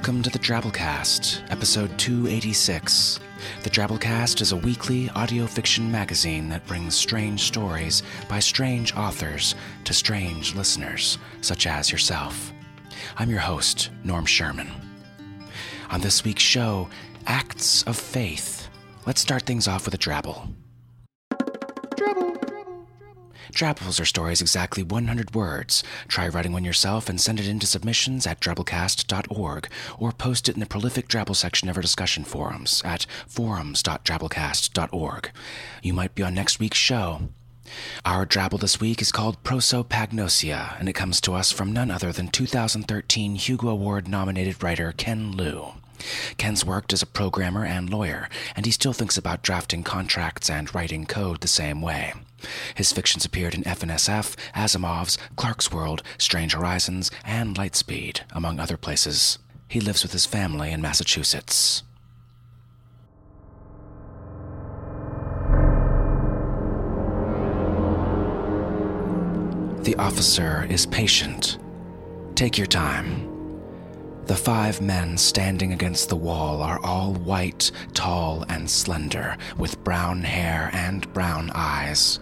Welcome to the Drabblecast, episode 286. The Drabblecast is a weekly audio fiction magazine that brings strange stories by strange authors to strange listeners, such as yourself. I'm your host, Norm Sherman. On this week's show, Acts of Faith. Let's start things off with a drabble. Drabbles are stories exactly 100 words. Try writing one yourself and send it in to submissions at drabblecast.org or post it in the prolific Drabble section of our discussion forums at forums.drabblecast.org. You might be on next week's show. Our Drabble this week is called Prosopagnosia, and it comes to us from none other than 2013 Hugo Award nominated writer Ken Liu. Ken's worked as a programmer and lawyer, and he still thinks about drafting contracts and writing code the same way. His fictions appeared in F&SF, Asimov's, Clarkesworld, Strange Horizons, and Lightspeed, among other places. He lives with his family in Massachusetts. The officer is patient. Take your time. The five men standing against the wall are all white, tall, and slender, with brown hair and brown eyes.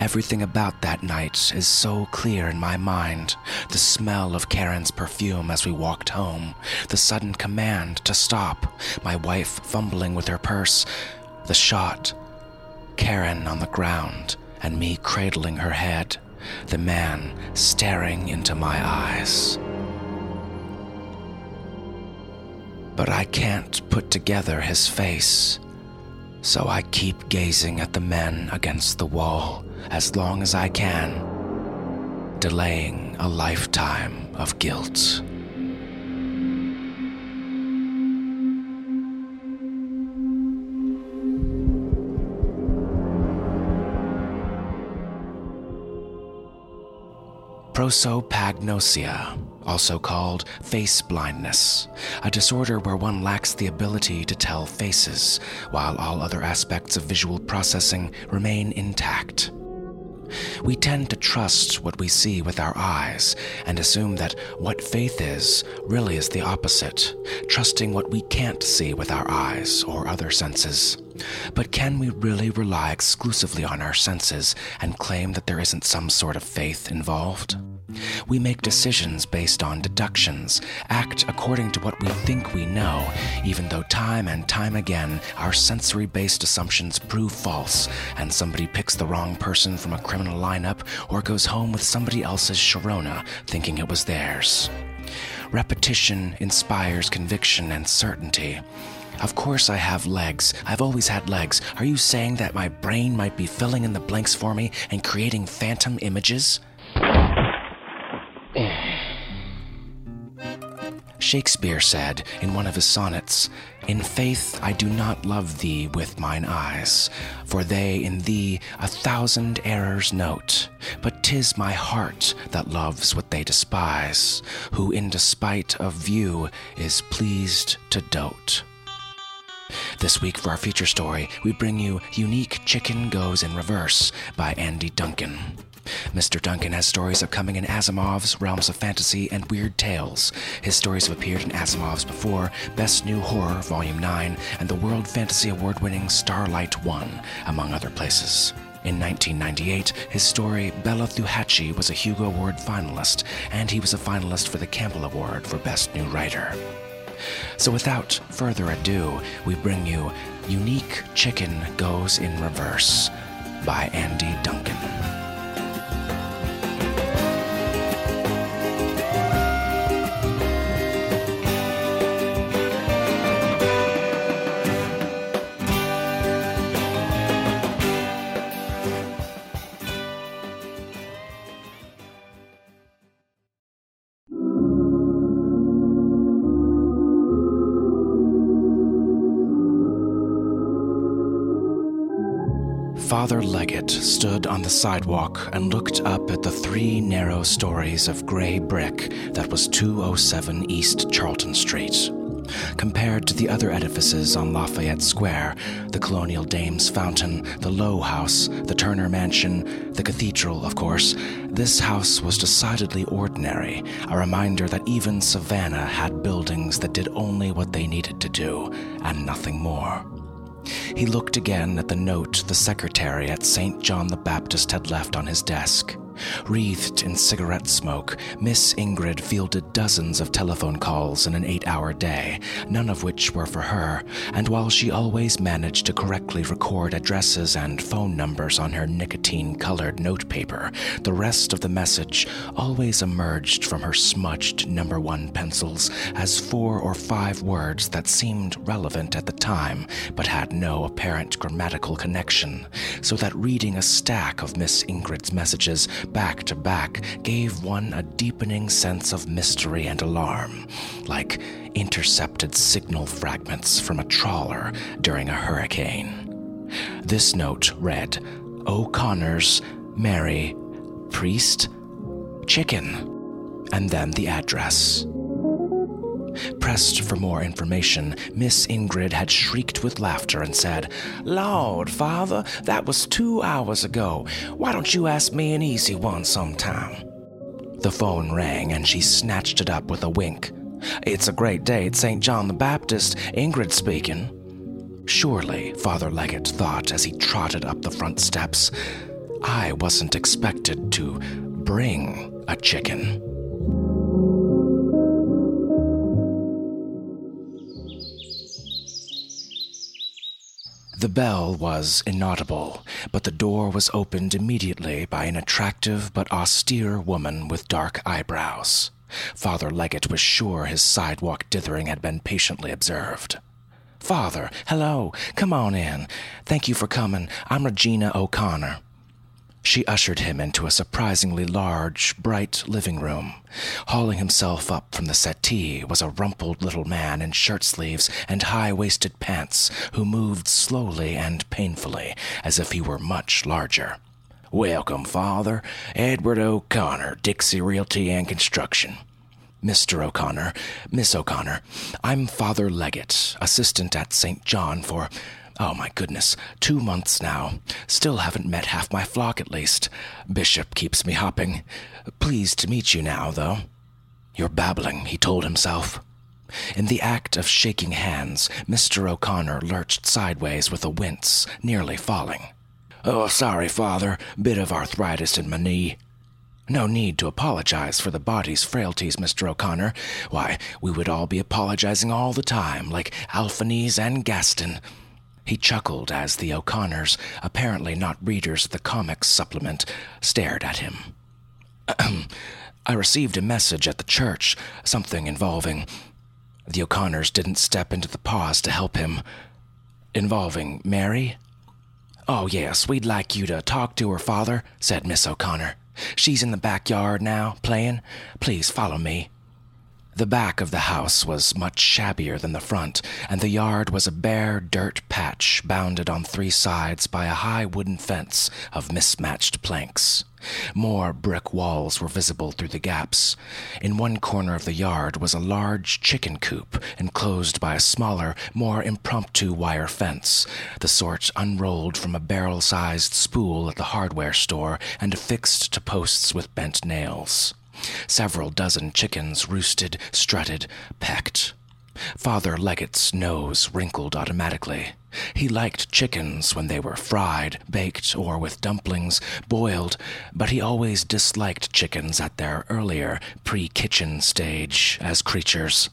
Everything about that night is so clear in my mind. The smell of Karen's perfume as we walked home, the sudden command to stop, my wife fumbling with her purse, the shot, Karen on the ground, and me cradling her head, the man staring into my eyes. But I can't put together his face. So I keep gazing at the men against the wall as long as I can, delaying a lifetime of guilt. Prosopagnosia, also called face blindness, a disorder where one lacks the ability to tell faces, while all other aspects of visual processing remain intact. We tend to trust what we see with our eyes and assume that what faith is really is the opposite, trusting what we can't see with our eyes or other senses. But can we really rely exclusively on our senses and claim that there isn't some sort of faith involved? We make decisions based on deductions, act according to what we think we know, even though time and time again our sensory based assumptions prove false and somebody picks the wrong person from a criminal lineup or goes home with somebody else's Sharona thinking it was theirs. Repetition inspires conviction and certainty. Of course, I have legs. I've always had legs. Are you saying that my brain might be filling in the blanks for me and creating phantom images? Shakespeare said in one of his sonnets, In faith I do not love thee with mine eyes, for they in thee a thousand errors note. But 'tis my heart that loves what they despise, who in despite of view is pleased to dote. This week for our feature story, we bring you Unique Chicken Goes in Reverse by Andy Duncan. Mr. Duncan has stories upcoming in Asimov's Realms of Fantasy and Weird Tales. His stories have appeared in Asimov's before Best New Horror, Volume 9, and the World Fantasy Award winning Starlight 1, among other places. In 1998, his story Beluthahatchie was a Hugo Award finalist, and he was a finalist for the Campbell Award for Best New Writer. So without further ado, we bring you Unique Chicken Goes in Reverse by Andy Duncan. Father Leggett stood on the sidewalk and looked up at the three narrow stories of gray brick that was 207 East Charlton Street. Compared to the other edifices on Lafayette Square, the Colonial Dames Fountain, the Low House, the Turner Mansion, the Cathedral, of course, this house was decidedly ordinary, a reminder that even Savannah had buildings that did only what they needed to do, and nothing more. He looked again at the note the secretary at St. John the Baptist had left on his desk. Wreathed in cigarette smoke, Miss Ingrid fielded dozens of telephone calls in an eight hour day, none of which were for her, and while she always managed to correctly record addresses and phone numbers on her nicotine colored notepaper, the rest of the message always emerged from her smudged number one pencils as four or five words that seemed relevant at the time but had no apparent grammatical connection, so that reading a stack of Miss Ingrid's messages back to back gave one a deepening sense of mystery and alarm, like intercepted signal fragments from a trawler during a hurricane. This note read O'Connor's, Mary, Priest, Chicken, and then the address. Pressed for more information, Miss Ingrid had shrieked with laughter and said, Lord, father, that was two hours ago. Why don't you ask me an easy one sometime? The phone rang and she snatched it up with a wink. It's a great day at St. John the Baptist, Ingrid speaking. Surely, Father Leggett thought as he trotted up the front steps, I wasn't expected to bring a chicken. The bell was inaudible, but the door was opened immediately by an attractive but austere woman with dark eyebrows. Father Leggett was sure his sidewalk dithering had been patiently observed. Father, hello, come on in. Thank you for coming. I'm Regina O'Connor. She ushered him into a surprisingly large, bright living room. Hauling himself up from the settee was a rumpled little man in shirt sleeves and high waisted pants who moved slowly and painfully, as if he were much larger. Welcome, Father. Edward O'Connor, Dixie Realty and Construction. Mr. O'Connor, Miss O'Connor, I'm Father Leggett, assistant at St. John for Oh my goodness, two months now. Still haven't met half my flock at least. Bishop keeps me hopping. Pleased to meet you now, though. You're babbling, he told himself. In the act of shaking hands, Mr. O'Connor lurched sideways with a wince, nearly falling. Oh, sorry, Father. Bit of arthritis in my knee. No need to apologize for the body's frailties, Mr. O'Connor. Why, we would all be apologizing all the time, like Alphonse and Gaston. He chuckled as the O'Connors, apparently not readers of the comics supplement, stared at him. I received a message at the church, something involving. The O'Connors didn't step into the pause to help him. Involving Mary? Oh, yes, we'd like you to talk to her, Father, said Miss O'Connor. She's in the backyard now, playing. Please follow me. The back of the house was much shabbier than the front, and the yard was a bare dirt patch bounded on three sides by a high wooden fence of mismatched planks. More brick walls were visible through the gaps. In one corner of the yard was a large chicken coop enclosed by a smaller, more impromptu wire fence, the sort unrolled from a barrel sized spool at the hardware store and affixed to posts with bent nails. Several dozen chickens roosted, strutted, pecked. Father Leggett's nose wrinkled automatically. He liked chickens when they were fried, baked, or with dumplings, boiled, but he always disliked chickens at their earlier, pre kitchen stage as creatures.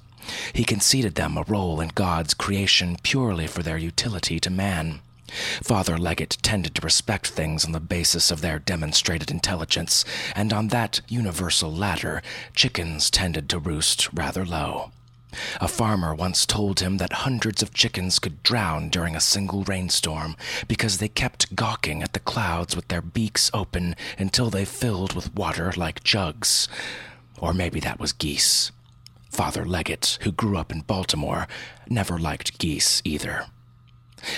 He conceded them a role in God's creation purely for their utility to man. Father Leggett tended to respect things on the basis of their demonstrated intelligence, and on that universal ladder, chickens tended to roost rather low. A farmer once told him that hundreds of chickens could drown during a single rainstorm because they kept gawking at the clouds with their beaks open until they filled with water like jugs. Or maybe that was geese. Father Leggett, who grew up in Baltimore, never liked geese either.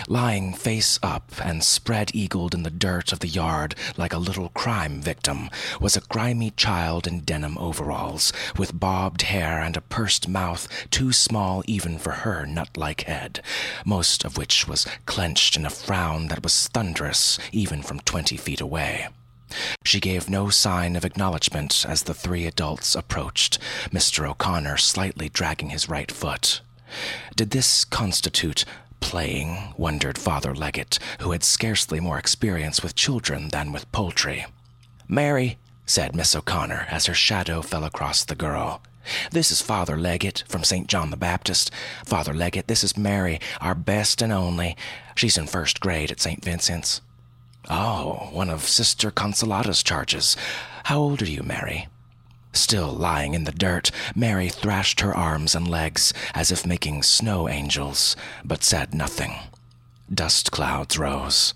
Lying face up and spread eagled in the dirt of the yard like a little crime victim was a grimy child in denim overalls, with bobbed hair and a pursed mouth too small even for her nut like head, most of which was clenched in a frown that was thunderous even from twenty feet away. She gave no sign of acknowledgement as the three adults approached, Mr. O'Connor slightly dragging his right foot. Did this constitute playing? wondered Father Leggett, who had scarcely more experience with children than with poultry. Mary, said Miss O'Connor as her shadow fell across the girl. This is Father Leggett from St. John the Baptist. Father Leggett, this is Mary, our best and only. She's in first grade at St. Vincent's. Oh, one of Sister Consolata's charges. How old are you, Mary? Still lying in the dirt, Mary thrashed her arms and legs as if making snow angels, but said nothing. Dust clouds rose.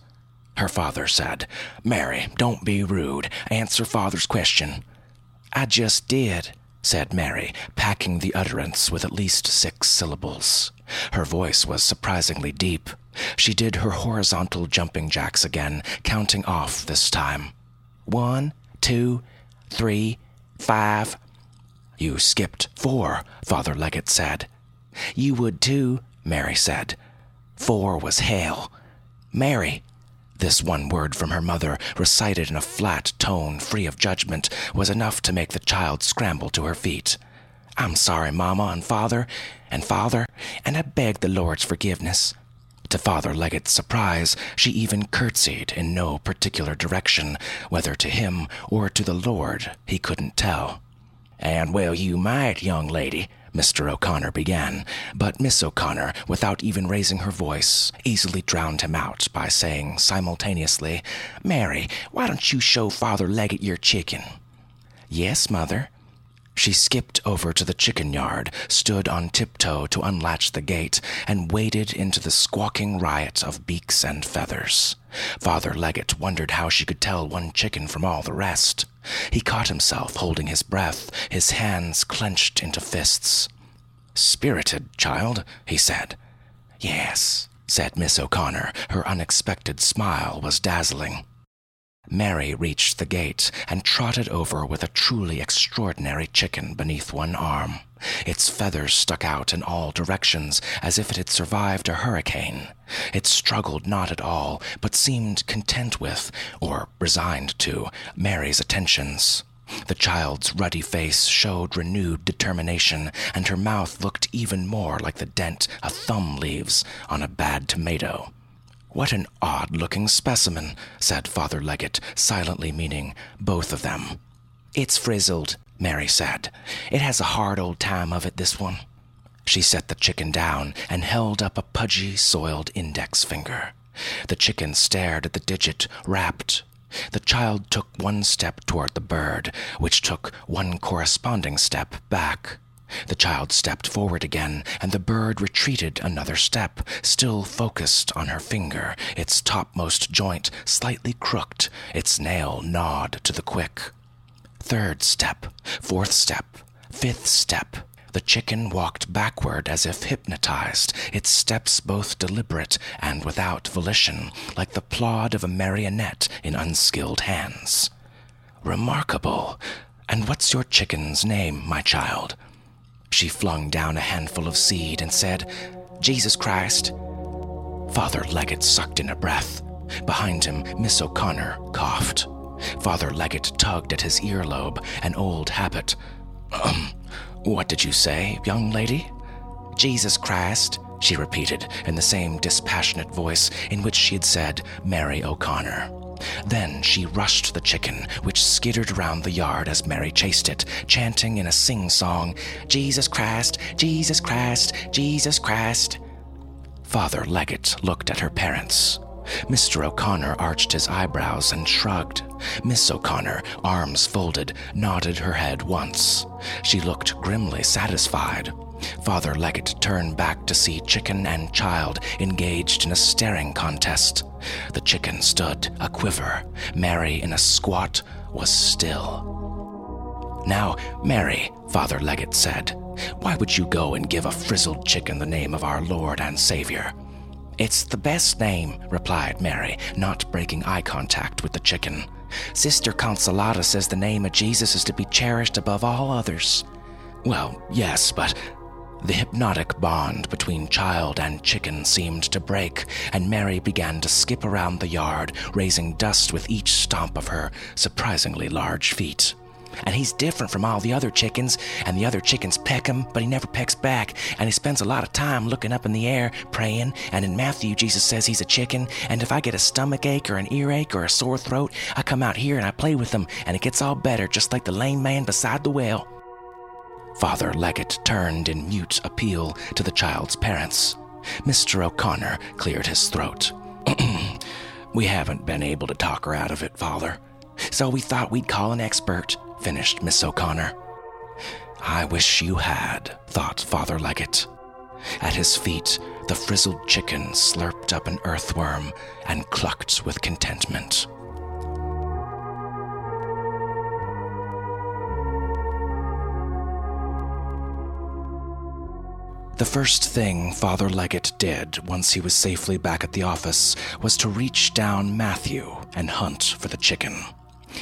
Her father said, Mary, don't be rude. Answer father's question. I just did, said Mary, packing the utterance with at least six syllables. Her voice was surprisingly deep. She did her horizontal jumping jacks again, counting off this time. One, two, three, five. You skipped four, Father Leggett said. You would too, Mary said. Four was hell. Mary, this one word from her mother, recited in a flat tone free of judgment, was enough to make the child scramble to her feet. I'm sorry, Mamma and Father, and Father, and I beg the Lord's forgiveness. To Father Leggett's surprise, she even curtsied in no particular direction, whether to him or to the Lord, he couldn't tell. And well you might, young lady, Mr. O'Connor began, but Miss O'Connor, without even raising her voice, easily drowned him out by saying simultaneously, Mary, why don't you show Father Leggett your chicken? Yes, Mother, she skipped over to the chicken yard, stood on tiptoe to unlatch the gate, and waded into the squawking riot of beaks and feathers. Father Leggett wondered how she could tell one chicken from all the rest. He caught himself holding his breath, his hands clenched into fists. Spirited child, he said. Yes, said Miss O'Connor. Her unexpected smile was dazzling. Mary reached the gate and trotted over with a truly extraordinary chicken beneath one arm. Its feathers stuck out in all directions as if it had survived a hurricane. It struggled not at all, but seemed content with, or resigned to, Mary's attentions. The child's ruddy face showed renewed determination, and her mouth looked even more like the dent a thumb leaves on a bad tomato. What an odd looking specimen, said Father Leggett, silently meaning both of them. It's frizzled, Mary said. It has a hard old time of it, this one. She set the chicken down and held up a pudgy, soiled index finger. The chicken stared at the digit, rapt. The child took one step toward the bird, which took one corresponding step back. The child stepped forward again, and the bird retreated another step, still focused on her finger, its topmost joint slightly crooked, its nail gnawed to the quick. Third step, fourth step, fifth step. The chicken walked backward as if hypnotized, its steps both deliberate and without volition, like the plod of a marionette in unskilled hands. Remarkable. And what's your chicken's name, my child? She flung down a handful of seed and said, Jesus Christ. Father Leggett sucked in a breath. Behind him, Miss O'Connor coughed. Father Leggett tugged at his earlobe, an old habit. Um, what did you say, young lady? Jesus Christ, she repeated in the same dispassionate voice in which she had said Mary O'Connor. Then she rushed the chicken, which skittered around the yard as Mary chased it, chanting in a sing song, Jesus Christ, Jesus Christ, Jesus Christ. Father Leggett looked at her parents. Mr. O'Connor arched his eyebrows and shrugged. Miss O'Connor, arms folded, nodded her head once. She looked grimly satisfied. Father Leggett turned back to see chicken and child engaged in a staring contest. The chicken stood, a quiver. Mary, in a squat, was still. Now, Mary, Father Leggett said, why would you go and give a frizzled chicken the name of our Lord and Savior? It's the best name, replied Mary, not breaking eye contact with the chicken. Sister Consolata says the name of Jesus is to be cherished above all others. Well, yes, but the hypnotic bond between child and chicken seemed to break, and Mary began to skip around the yard, raising dust with each stomp of her surprisingly large feet. And he's different from all the other chickens, and the other chickens peck him, but he never pecks back, and he spends a lot of time looking up in the air, praying, and in Matthew, Jesus says he's a chicken, and if I get a stomach ache or an earache or a sore throat, I come out here and I play with him, and it gets all better, just like the lame man beside the well. Father Leggett turned in mute appeal to the child's parents. Mr. O'Connor cleared his throat. we haven't been able to talk her out of it, Father. So we thought we'd call an expert, finished Miss O'Connor. I wish you had, thought Father Leggett. At his feet, the frizzled chicken slurped up an earthworm and clucked with contentment. The first thing Father Leggett did once he was safely back at the office was to reach down Matthew and hunt for the chicken.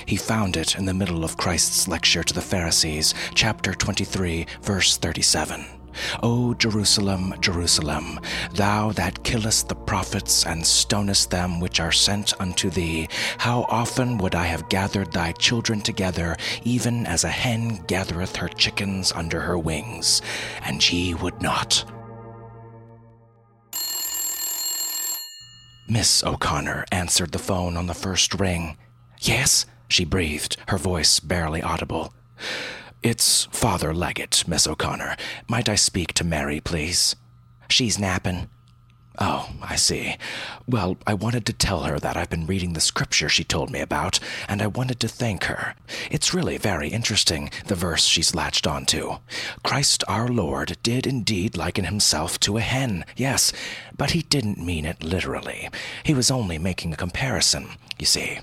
He found it in the middle of Christ's lecture to the Pharisees, chapter 23, verse 37. O Jerusalem, Jerusalem, thou that killest the prophets and stonest them which are sent unto thee, how often would I have gathered thy children together, even as a hen gathereth her chickens under her wings, and ye would not. Miss O'Connor answered the phone on the first ring. Yes, she breathed, her voice barely audible. It's Father Leggett, Miss O'Connor. Might I speak to Mary, please? She's napping. Oh, I see. Well, I wanted to tell her that I've been reading the scripture she told me about, and I wanted to thank her. It's really very interesting, the verse she's latched onto. Christ our Lord did indeed liken himself to a hen, yes, but he didn't mean it literally. He was only making a comparison, you see.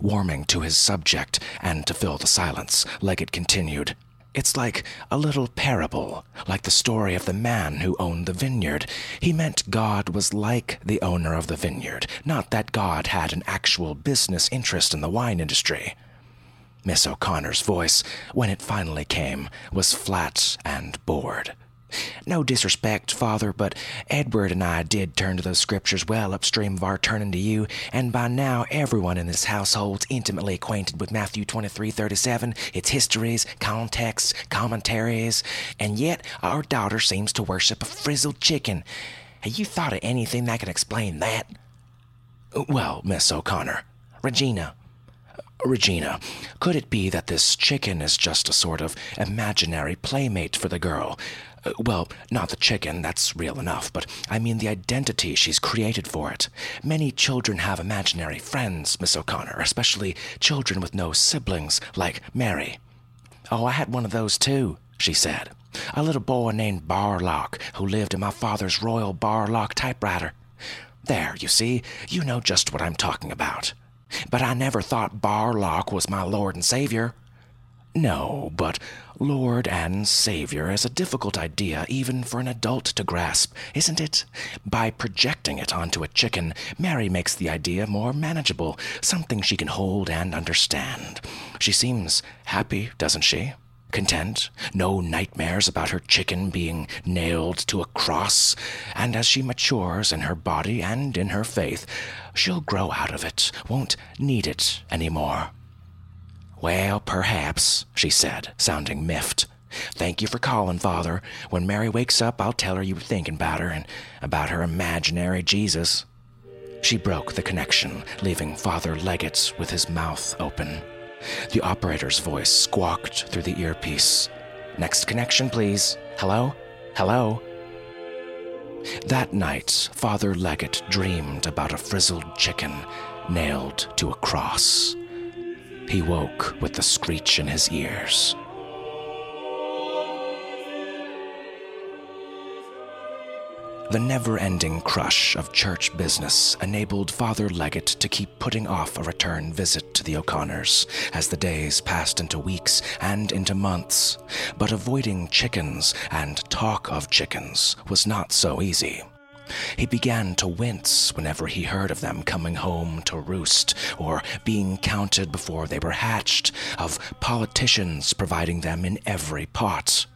Warming to his subject, and to fill the silence, Leggett continued, It's like a little parable, like the story of the man who owned the vineyard. He meant God was like the owner of the vineyard, not that God had an actual business interest in the wine industry. Miss O'Connor's voice, when it finally came, was flat and bored. No disrespect, Father, but Edward and I did turn to those scriptures well upstream of our turning to you, and by now everyone in this household's intimately acquainted with Matthew 23:37, its histories, contexts, commentaries, and yet our daughter seems to worship a frizzled chicken. Have you thought of anything that can explain that? Well, Miss O'Connor, Regina, Regina, could it be that this chicken is just a sort of imaginary playmate for the girl? Uh, well, not the chicken, that's real enough, but I mean the identity she's created for it. Many children have imaginary friends, Miss O'Connor, especially children with no siblings, like Mary. Oh, I had one of those too, she said. A little boy named Barlock, who lived in my father's Royal Barlock typewriter. There, you see, you know just what I'm talking about. But I never thought Barlock was my Lord and Savior. No, but Lord and Savior is a difficult idea even for an adult to grasp, isn't it? By projecting it onto a chicken, Mary makes the idea more manageable, something she can hold and understand. She seems happy, doesn't she? Content, no nightmares about her chicken being nailed to a cross, and as she matures in her body and in her faith, she'll grow out of it, won't need it any more. Well, perhaps, she said, sounding miffed. Thank you for calling, Father. When Mary wakes up, I'll tell her you were thinking about her and about her imaginary Jesus. She broke the connection, leaving Father Leggett with his mouth open. The operator's voice squawked through the earpiece. Next connection, please. Hello? Hello? That night, Father Leggett dreamed about a frizzled chicken nailed to a cross. He woke with the screech in his ears. The never ending crush of church business enabled Father Leggett to keep putting off a return visit to the O'Connors as the days passed into weeks and into months. But avoiding chickens and talk of chickens was not so easy. He began to wince whenever he heard of them coming home to roost, or being counted before they were hatched, of politicians providing them in every pot.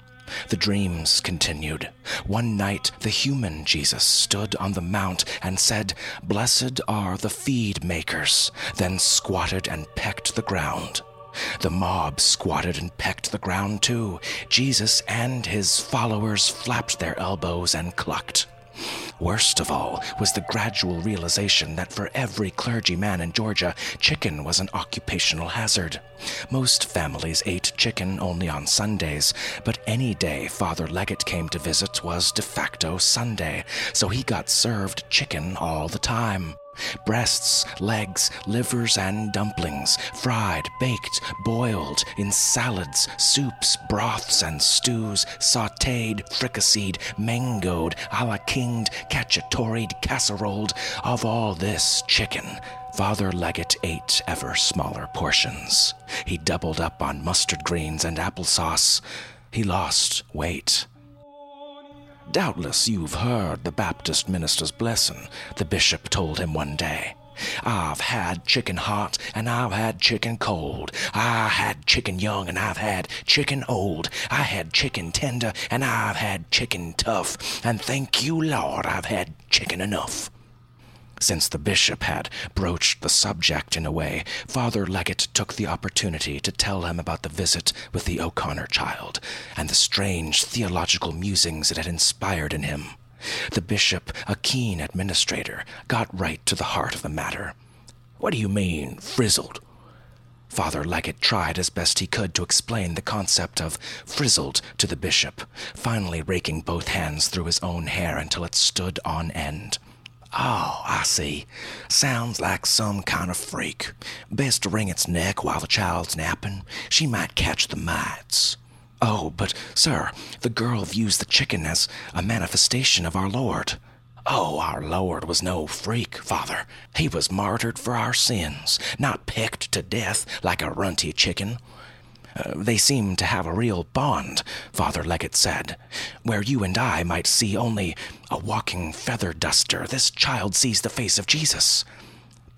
The dreams continued. One night, the human Jesus stood on the mount and said, Blessed are the feed makers, then squatted and pecked the ground. The mob squatted and pecked the ground too. Jesus and his followers flapped their elbows and clucked. Worst of all was the gradual realization that for every clergyman in Georgia, chicken was an occupational hazard. Most families ate chicken only on Sundays, but any day Father Leggett came to visit was de facto Sunday, so he got served chicken all the time. Breasts, legs, livers, and dumplings, fried, baked, boiled, in salads, soups, broths, and stews, sauteed, fricasseed, mangoed, a la kinged, cacciatoried, casseroled. Of all this chicken, Father Leggett ate ever smaller portions. He doubled up on mustard greens and applesauce. He lost weight. Doubtless you've heard the Baptist minister's blessing, the bishop told him one day. I've had chicken hot and I've had chicken cold. I had chicken young and I've had chicken old. I had chicken tender and I've had chicken tough. And thank you, Lord, I've had chicken enough. Since the bishop had broached the subject in a way, Father Leggett took the opportunity to tell him about the visit with the O'Connor child and the strange theological musings it had inspired in him. The bishop, a keen administrator, got right to the heart of the matter. What do you mean, frizzled? Father Leggett tried as best he could to explain the concept of frizzled to the bishop, finally raking both hands through his own hair until it stood on end. Oh, I see. Sounds like some kind of freak. Best to wring its neck while the child's napping. She might catch the mites. Oh, but, sir, the girl views the chicken as a manifestation of our Lord. Oh, our Lord was no freak, Father. He was martyred for our sins, not pecked to death like a runty chicken. Uh, they seem to have a real bond, Father Leggett said. Where you and I might see only a walking feather duster, this child sees the face of Jesus.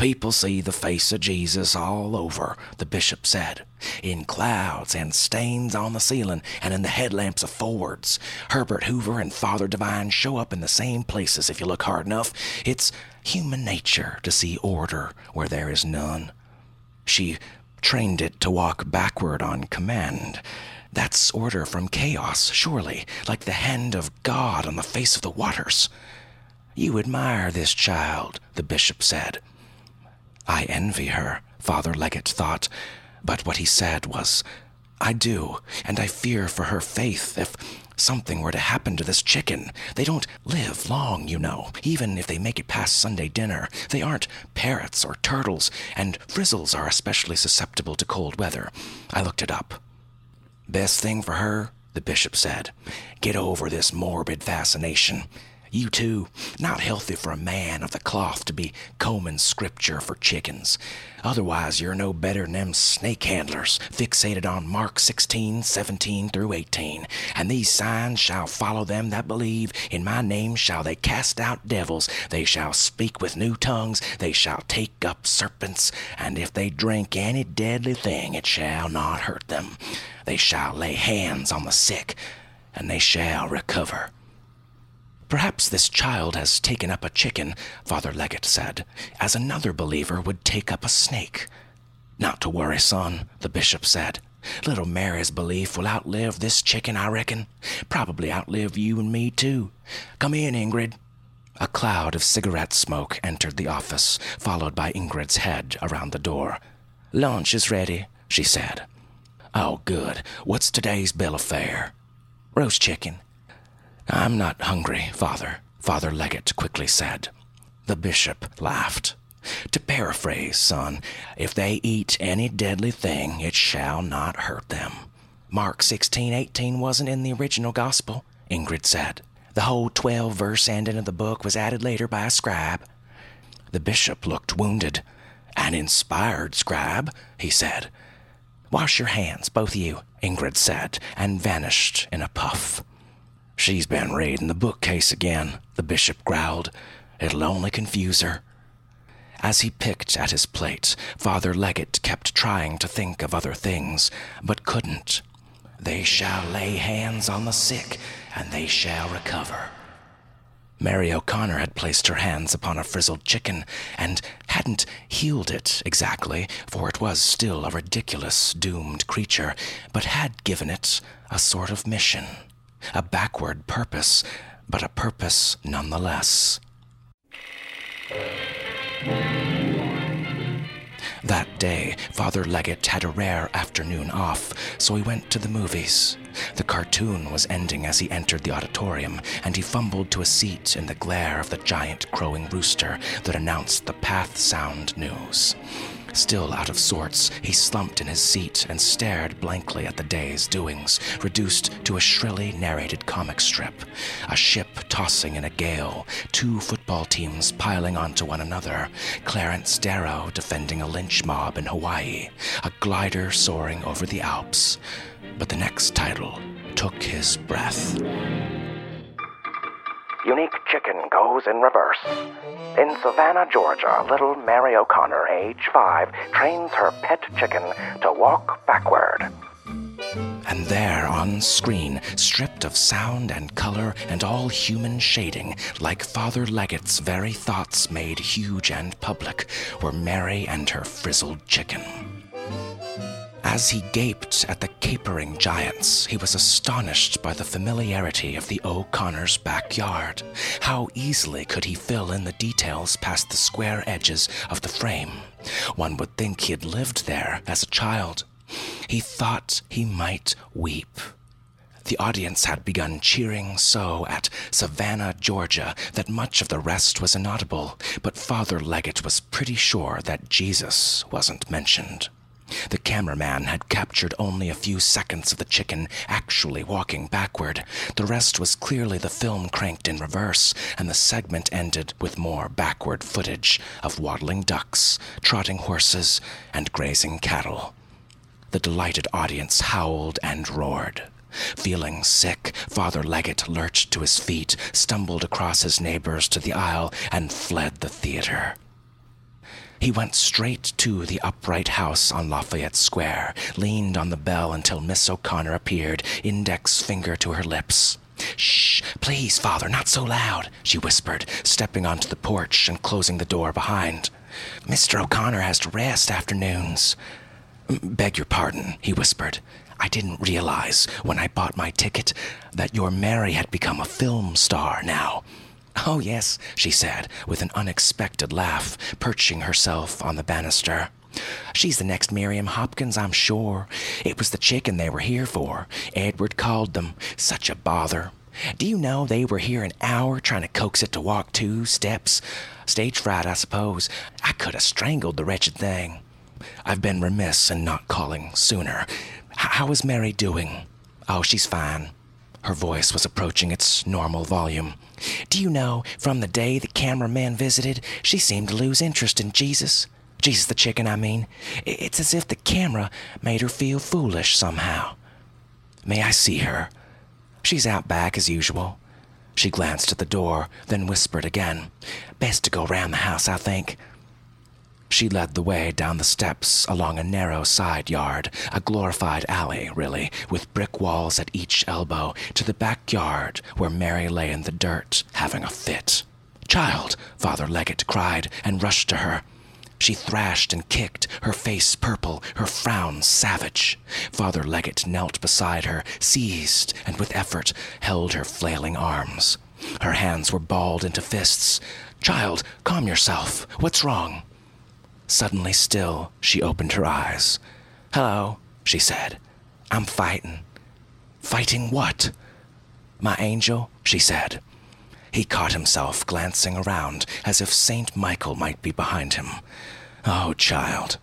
People see the face of Jesus all over, the bishop said, in clouds and stains on the ceiling and in the headlamps of Fords. Herbert Hoover and Father Divine show up in the same places if you look hard enough. It's human nature to see order where there is none. She trained it to walk backward on command. That's order from chaos, surely, like the hand of God on the face of the waters. You admire this child, the bishop said. I envy her, Father Leggett thought, but what he said was, I do, and I fear for her faith if something were to happen to this chicken. They don't live long, you know, even if they make it past Sunday dinner. They aren't parrots or turtles, and frizzles are especially susceptible to cold weather. I looked it up. Best thing for her, the bishop said. Get over this morbid fascination. You too, not healthy for a man of the cloth to be combing scripture for chickens. Otherwise, you're no better than them snake handlers fixated on Mark 16, 17 through 18. And these signs shall follow them that believe. In my name shall they cast out devils. They shall speak with new tongues. They shall take up serpents. And if they drink any deadly thing, it shall not hurt them. They shall lay hands on the sick, and they shall recover. Perhaps this child has taken up a chicken, Father Leggett said, as another believer would take up a snake. Not to worry, son, the bishop said. Little Mary's belief will outlive this chicken, I reckon. Probably outlive you and me, too. Come in, Ingrid. A cloud of cigarette smoke entered the office, followed by Ingrid's head around the door. Lunch is ready, she said. Oh, good. What's today's bill of fare? Roast chicken, I'm not hungry, Father, Father Leggett quickly said. The bishop laughed. To paraphrase, son, if they eat any deadly thing, it shall not hurt them. Mark 16:18 wasn't in the original gospel, Ingrid said. The whole 12 verse ending of the book was added later by a scribe. The bishop looked wounded. An inspired scribe, he said. Wash your hands, both of you, Ingrid said, and vanished in a puff. She's been raiding the bookcase again, the bishop growled. It'll only confuse her. As he picked at his plate, Father Leggett kept trying to think of other things, but couldn't. They shall lay hands on the sick, and they shall recover. Mary O'Connor had placed her hands upon a frizzled chicken and hadn't healed it exactly, for it was still a ridiculous, doomed creature, but had given it a sort of mission, a backward purpose, but a purpose nonetheless. That day, Father Leggett had a rare afternoon off, so he went to the movies. The cartoon was ending as he entered the auditorium, and he fumbled to a seat in the glare of the giant crowing rooster that announced the Pathé Sound news. Still out of sorts, he slumped in his seat and stared blankly at the day's doings, reduced to a shrilly narrated comic strip. A ship tossing in a gale, two football teams piling onto one another, Clarence Darrow defending a lynch mob in Hawaii, a glider soaring over the Alps. But the next title took his breath. Unique Chicken goes in reverse. In Savannah, Georgia, little Mary O'Connor, age five, trains her pet chicken to walk backward. And there on screen, stripped of sound and color and all human shading, like Father Leggett's very thoughts made huge and public, were Mary and her frizzled chicken. As he gaped at the capering giants, he was astonished by the familiarity of the O'Connors' backyard. How easily could he fill in the details past the square edges of the frame? One would think he had lived there as a child. He thought he might weep. The audience had begun cheering so at Savannah, Georgia, that much of the rest was inaudible, but Father Leggett was pretty sure that Jesus wasn't mentioned. The cameraman had captured only a few seconds of the chicken actually walking backward. The rest was clearly the film cranked in reverse, and the segment ended with more backward footage of waddling ducks, trotting horses, and grazing cattle. The delighted audience howled and roared. Feeling sick, Father Leggett lurched to his feet, stumbled across his neighbors to the aisle, and fled the theater. He went straight to the upright house on Lafayette Square, leaned on the bell until Miss O'Connor appeared, index finger to her lips. Shh, please, father, not so loud, she whispered, stepping onto the porch and closing the door behind. Mr. O'Connor has to rest afternoons. Beg your pardon, he whispered. I didn't realize when I bought my ticket that your Mary had become a film star now. Oh, yes, she said, with an unexpected laugh, perching herself on the banister. She's the next Miriam Hopkins, I'm sure. It was the chicken they were here for. Edward called them. Such a bother. Do you know they were here an hour trying to coax it to walk two steps? Stage fright, I suppose. I could have strangled the wretched thing. I've been remiss in not calling sooner. H- how is Mary doing? Oh, she's fine. Her voice was approaching its normal volume. Do you know, from the day the cameraman visited, she seemed to lose interest in Jesus? Jesus the chicken, I mean. It's as if the camera made her feel foolish somehow. May I see her? She's out back as usual. She glanced at the door, then whispered again. Best to go round the house, I think. She led the way down the steps along a narrow side yard, a glorified alley, really, with brick walls at each elbow, to the backyard where Mary lay in the dirt, having a fit. Child, Father Leggett cried, and rushed to her. She thrashed and kicked, her face purple, her frown savage. Father Leggett knelt beside her, seized, and with effort held her flailing arms. Her hands were balled into fists. Child, calm yourself. What's wrong? Suddenly still, she opened her eyes. Hello, she said. I'm fighting. Fighting what? My angel, she said. He caught himself glancing around as if Saint Michael might be behind him. Oh, child.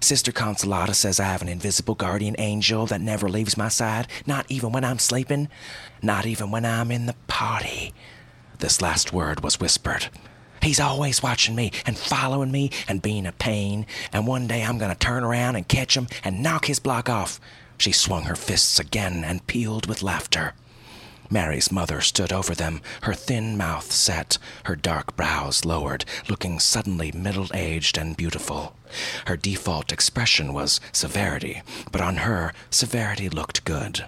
Sister Consolata says I have an invisible guardian angel that never leaves my side, not even when I'm sleeping, not even when I'm in the party. This last word was whispered. He's always watching me and following me and being a pain, and one day I'm going to turn around and catch him and knock his block off. She swung her fists again and pealed with laughter. Mary's mother stood over them, her thin mouth set, her dark brows lowered, looking suddenly middle aged and beautiful. Her default expression was severity, but on her, severity looked good.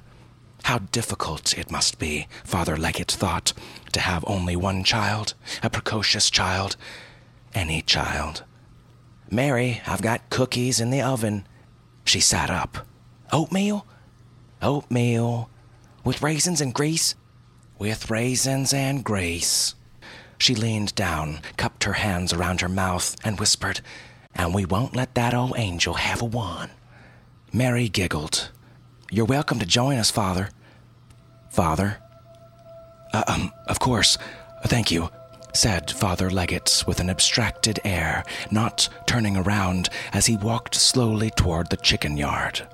How difficult it must be, Father Leggett thought, to have only one child, a precocious child, any child. Mary, I've got cookies in the oven. She sat up. Oatmeal? Oatmeal. With raisins and grease? With raisins and grease. She leaned down, cupped her hands around her mouth, and whispered, And we won't let that old angel have a one. Mary giggled. You're welcome to join us, Father. Father? Uh, um, of course. Thank you, said Father Leggett with an abstracted air, not turning around as he walked slowly toward the chicken yard.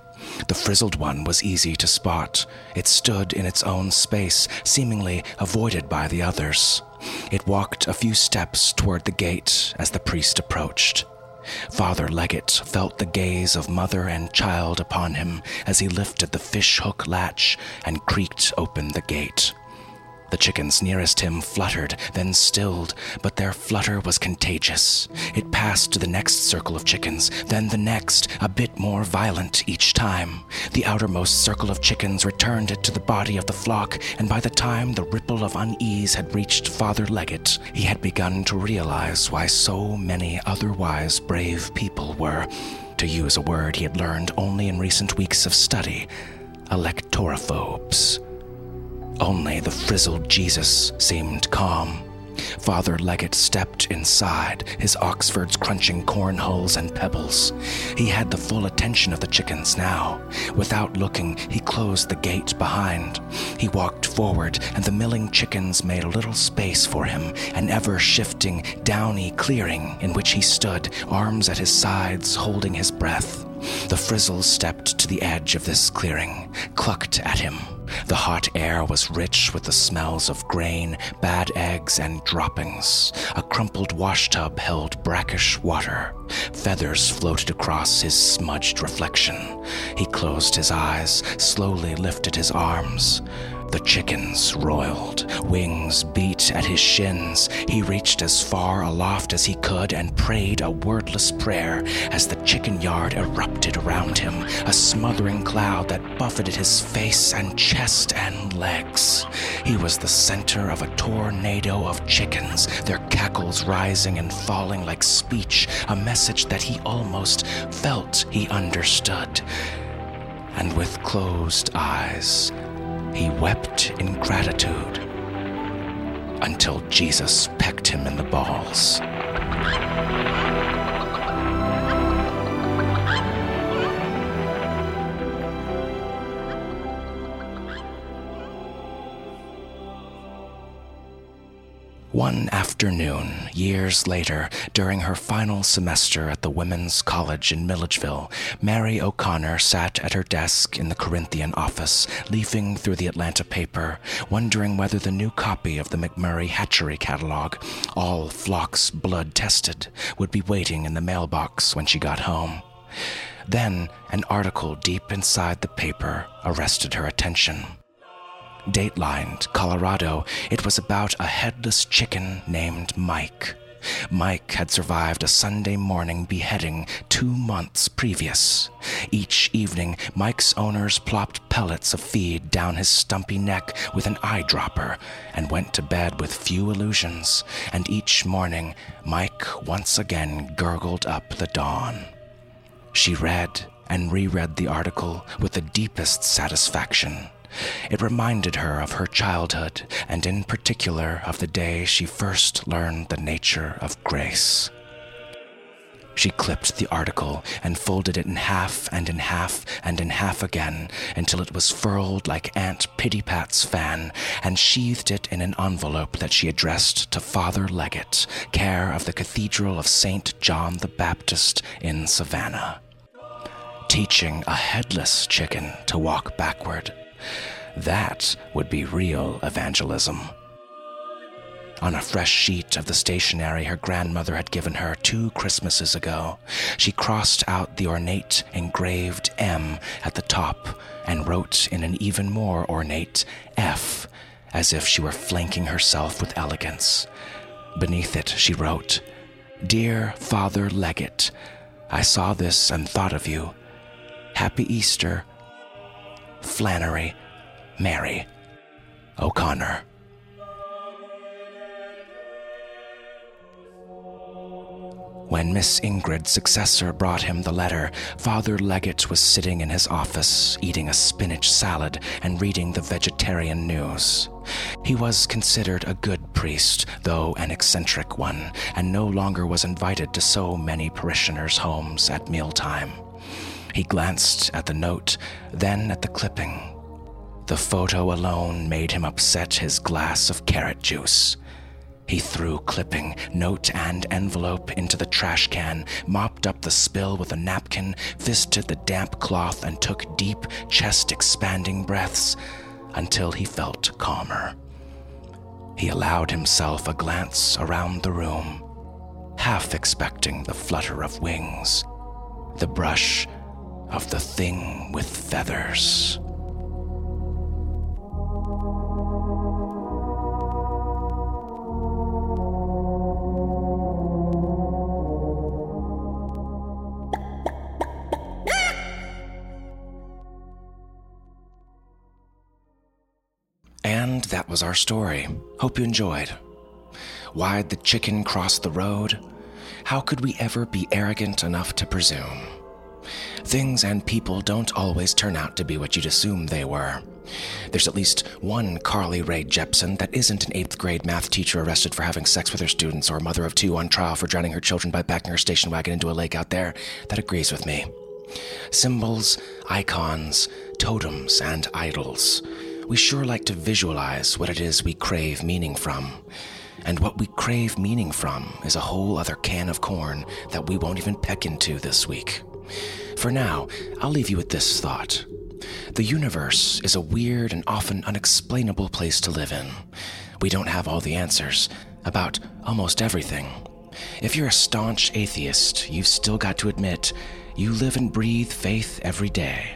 The frizzled one was easy to spot. It stood in its own space, seemingly avoided by the others. It walked a few steps toward the gate as the priest approached. Father Leggett felt the gaze of mother and child upon him as he lifted the fish hook latch and creaked open the gate. The chickens nearest him fluttered, then stilled, but their flutter was contagious. It passed to the next circle of chickens, then the next, a bit more violent each time. The outermost circle of chickens returned it to the body of the flock, and by the time the ripple of unease had reached Father Leggett, he had begun to realize why so many otherwise brave people were, to use a word he had learned only in recent weeks of study, alektorophobes. Only the frizzled Jesus seemed calm. Father Leggett stepped inside, his Oxfords crunching corn hulls and pebbles. He had the full attention of the chickens now. Without looking, he closed the gate behind. He walked forward, and the milling chickens made a little space for him, an ever shifting, downy clearing in which he stood, arms at his sides, holding his breath. The frizzle stepped to the edge of this clearing, clucked at him. The hot air was rich with the smells of grain, bad eggs, and droppings. A crumpled washtub held brackish water. Feathers floated across his smudged reflection. He closed his eyes, slowly lifted his arms. The chickens roiled, wings beat at his shins. He reached as far aloft as he could and prayed a wordless prayer as the chicken yard erupted around him, a smothering cloud that buffeted his face and chest and legs. He was the center of a tornado of chickens, their cackles rising and falling like speech, a message that he almost felt he understood. And with closed eyes, he wept in gratitude until Jesus pecked him in the balls. One afternoon, years later, during her final semester at the Women's College in Milledgeville, Mary O'Connor sat at her desk in the Corinthian office, leafing through the Atlanta paper, wondering whether the new copy of the McMurray Hatchery Catalog, all flocks blood tested, would be waiting in the mailbox when she got home. Then, an article deep inside the paper arrested her attention. Datelined, Colorado, it was about a headless chicken named Mike. Mike had survived a Sunday morning beheading two months previous. Each evening, Mike's owners plopped pellets of feed down his stumpy neck with an eyedropper and went to bed with few illusions, and each morning, Mike once again gurgled up the dawn. She read and reread the article with the deepest satisfaction. It reminded her of her childhood, and in particular of the day she first learned the nature of grace. She clipped the article and folded it in half and in half and in half again until it was furled like Aunt Pittypat's fan and sheathed it in an envelope that she addressed to Father Leggett, care of the Cathedral of St. John the Baptist in Savannah. Teaching a headless chicken to walk backward that would be real evangelism. On a fresh sheet of the stationery her grandmother had given her two Christmases ago, she crossed out the ornate engraved M at the top and wrote in an even more ornate F, as if she were flanking herself with elegance. Beneath it, she wrote, Dear Father Leggett, I saw this and thought of you. Happy Easter. Flannery, Mary, O'Connor. When Miss Ingrid's successor brought him the letter, Father Leggett was sitting in his office, eating a spinach salad and reading the vegetarian news. He was considered a good priest, though an eccentric one, and no longer was invited to so many parishioners' homes at mealtime. He glanced at the note, then at the clipping. The photo alone made him upset his glass of carrot juice. He threw clipping, note, and envelope into the trash can, mopped up the spill with a napkin, fisted the damp cloth, and took deep, chest expanding breaths until he felt calmer. He allowed himself a glance around the room, half expecting the flutter of wings, the brush of the thing with feathers. And that was our story. Hope you enjoyed. Why'd the chicken cross the road? How could we ever be arrogant enough to presume? Things and people don't always turn out to be what you'd assume they were. There's at least one Carly Rae Jepsen that isn't an eighth grade math teacher arrested for having sex with her students or a mother of two on trial for drowning her children by backing her station wagon into a lake out there that agrees with me. Symbols, icons, totems, and idols we sure like to visualize what it is we crave meaning from. And what we crave meaning from is a whole other can of corn that we won't even peck into this week. For now, I'll leave you with this thought. The universe is a weird and often unexplainable place to live in. We don't have all the answers about almost everything. If you're a staunch atheist, you've still got to admit you live and breathe faith every day.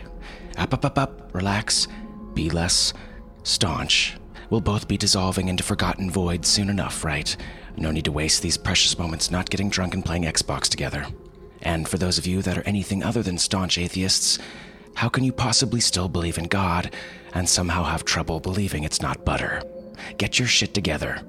Up, up, up, up, relax, be less staunch. We'll both be dissolving into forgotten voids soon enough, right? No need to waste these precious moments not getting drunk and playing Xbox together. And for those of you that are anything other than staunch atheists, how can you possibly still believe in God and somehow have trouble believing it's not butter? Get your shit together.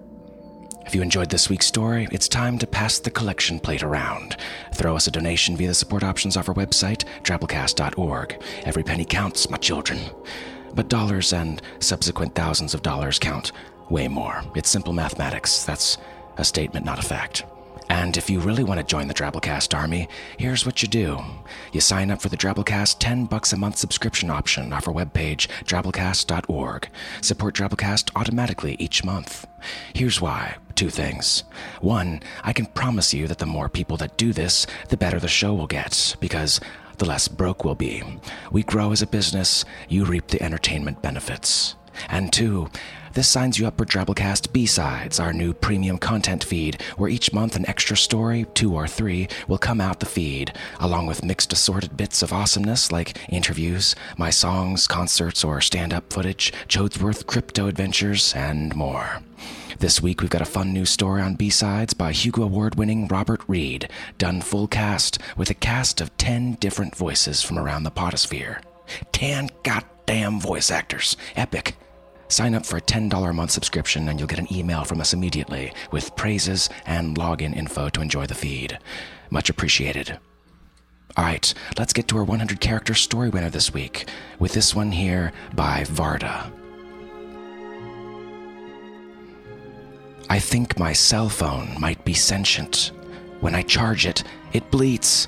If you enjoyed this week's story, it's time to pass the collection plate around. Throw us a donation via the support options off our website, drabblecast.org. Every penny counts, my children. But dollars and subsequent thousands of dollars count way more. It's simple mathematics. That's a statement, not a fact. And if you really want to join the Drabblecast army, here's what you do. You sign up for the Drabblecast 10 bucks a month subscription option off our webpage, drabblecast.org. Support Drabblecast automatically each month. Here's why. Two things. One, I can promise you that the more people that do this, the better the show will get, because the less broke we'll be. We grow as a business, you reap the entertainment benefits. And two, this signs you up for Drabblecast B-Sides, our new premium content feed, where each month an extra story, two or three, will come out the feed, along with mixed assorted bits of awesomeness like interviews, my songs, concerts, or stand-up footage, Choadsworth crypto adventures, and more. This week we've got a fun new story on B-Sides by Hugo Award winning Robert Reed, done full cast with a cast of 10 different voices from around the podosphere. 10 goddamn voice actors. Epic. Sign up for a $10 a month subscription and you'll get an email from us immediately with praises and login info to enjoy the feed. Much appreciated. All right, let's get to our 100 character story winner this week with this one here by Varda. I think my cell phone might be sentient. When I charge it, it bleats.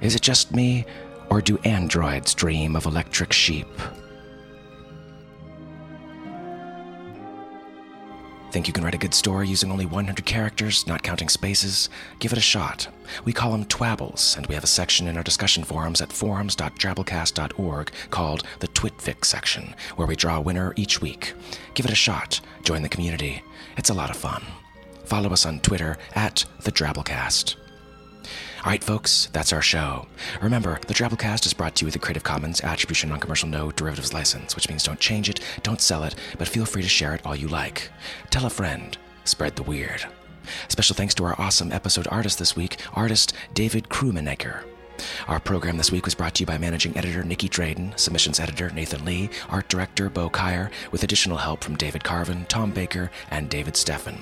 Is it just me, or do androids dream of electric sheep? Think you can write a good story using only 100 characters, not counting spaces? Give it a shot. We call them twabbles, and we have a section in our discussion forums at forums.drabblecast.org called the Twitfic section, where we draw a winner each week. Give it a shot. Join the community. It's a lot of fun. Follow us on Twitter at the Drabblecast. All right, folks, that's our show. Remember, the Drabblecast is brought to you with a Creative Commons Attribution Non-Commercial No Derivatives License, which means don't change it, don't sell it, but feel free to share it all you like. Tell a friend. Spread the weird. Special thanks to our awesome episode artist this week, artist David Krummenegger. Our program this week was brought to you by managing editor Nicky Drayden, submissions editor Nathan Lee, art director Bo Kyer, with additional help from David Carvin, Tom Baker, and David Steffen.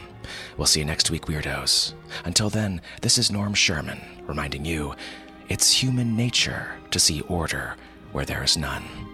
We'll see you next week, Weirdos. Until then, this is Norm Sherman, reminding you it's human nature to see order where there is none.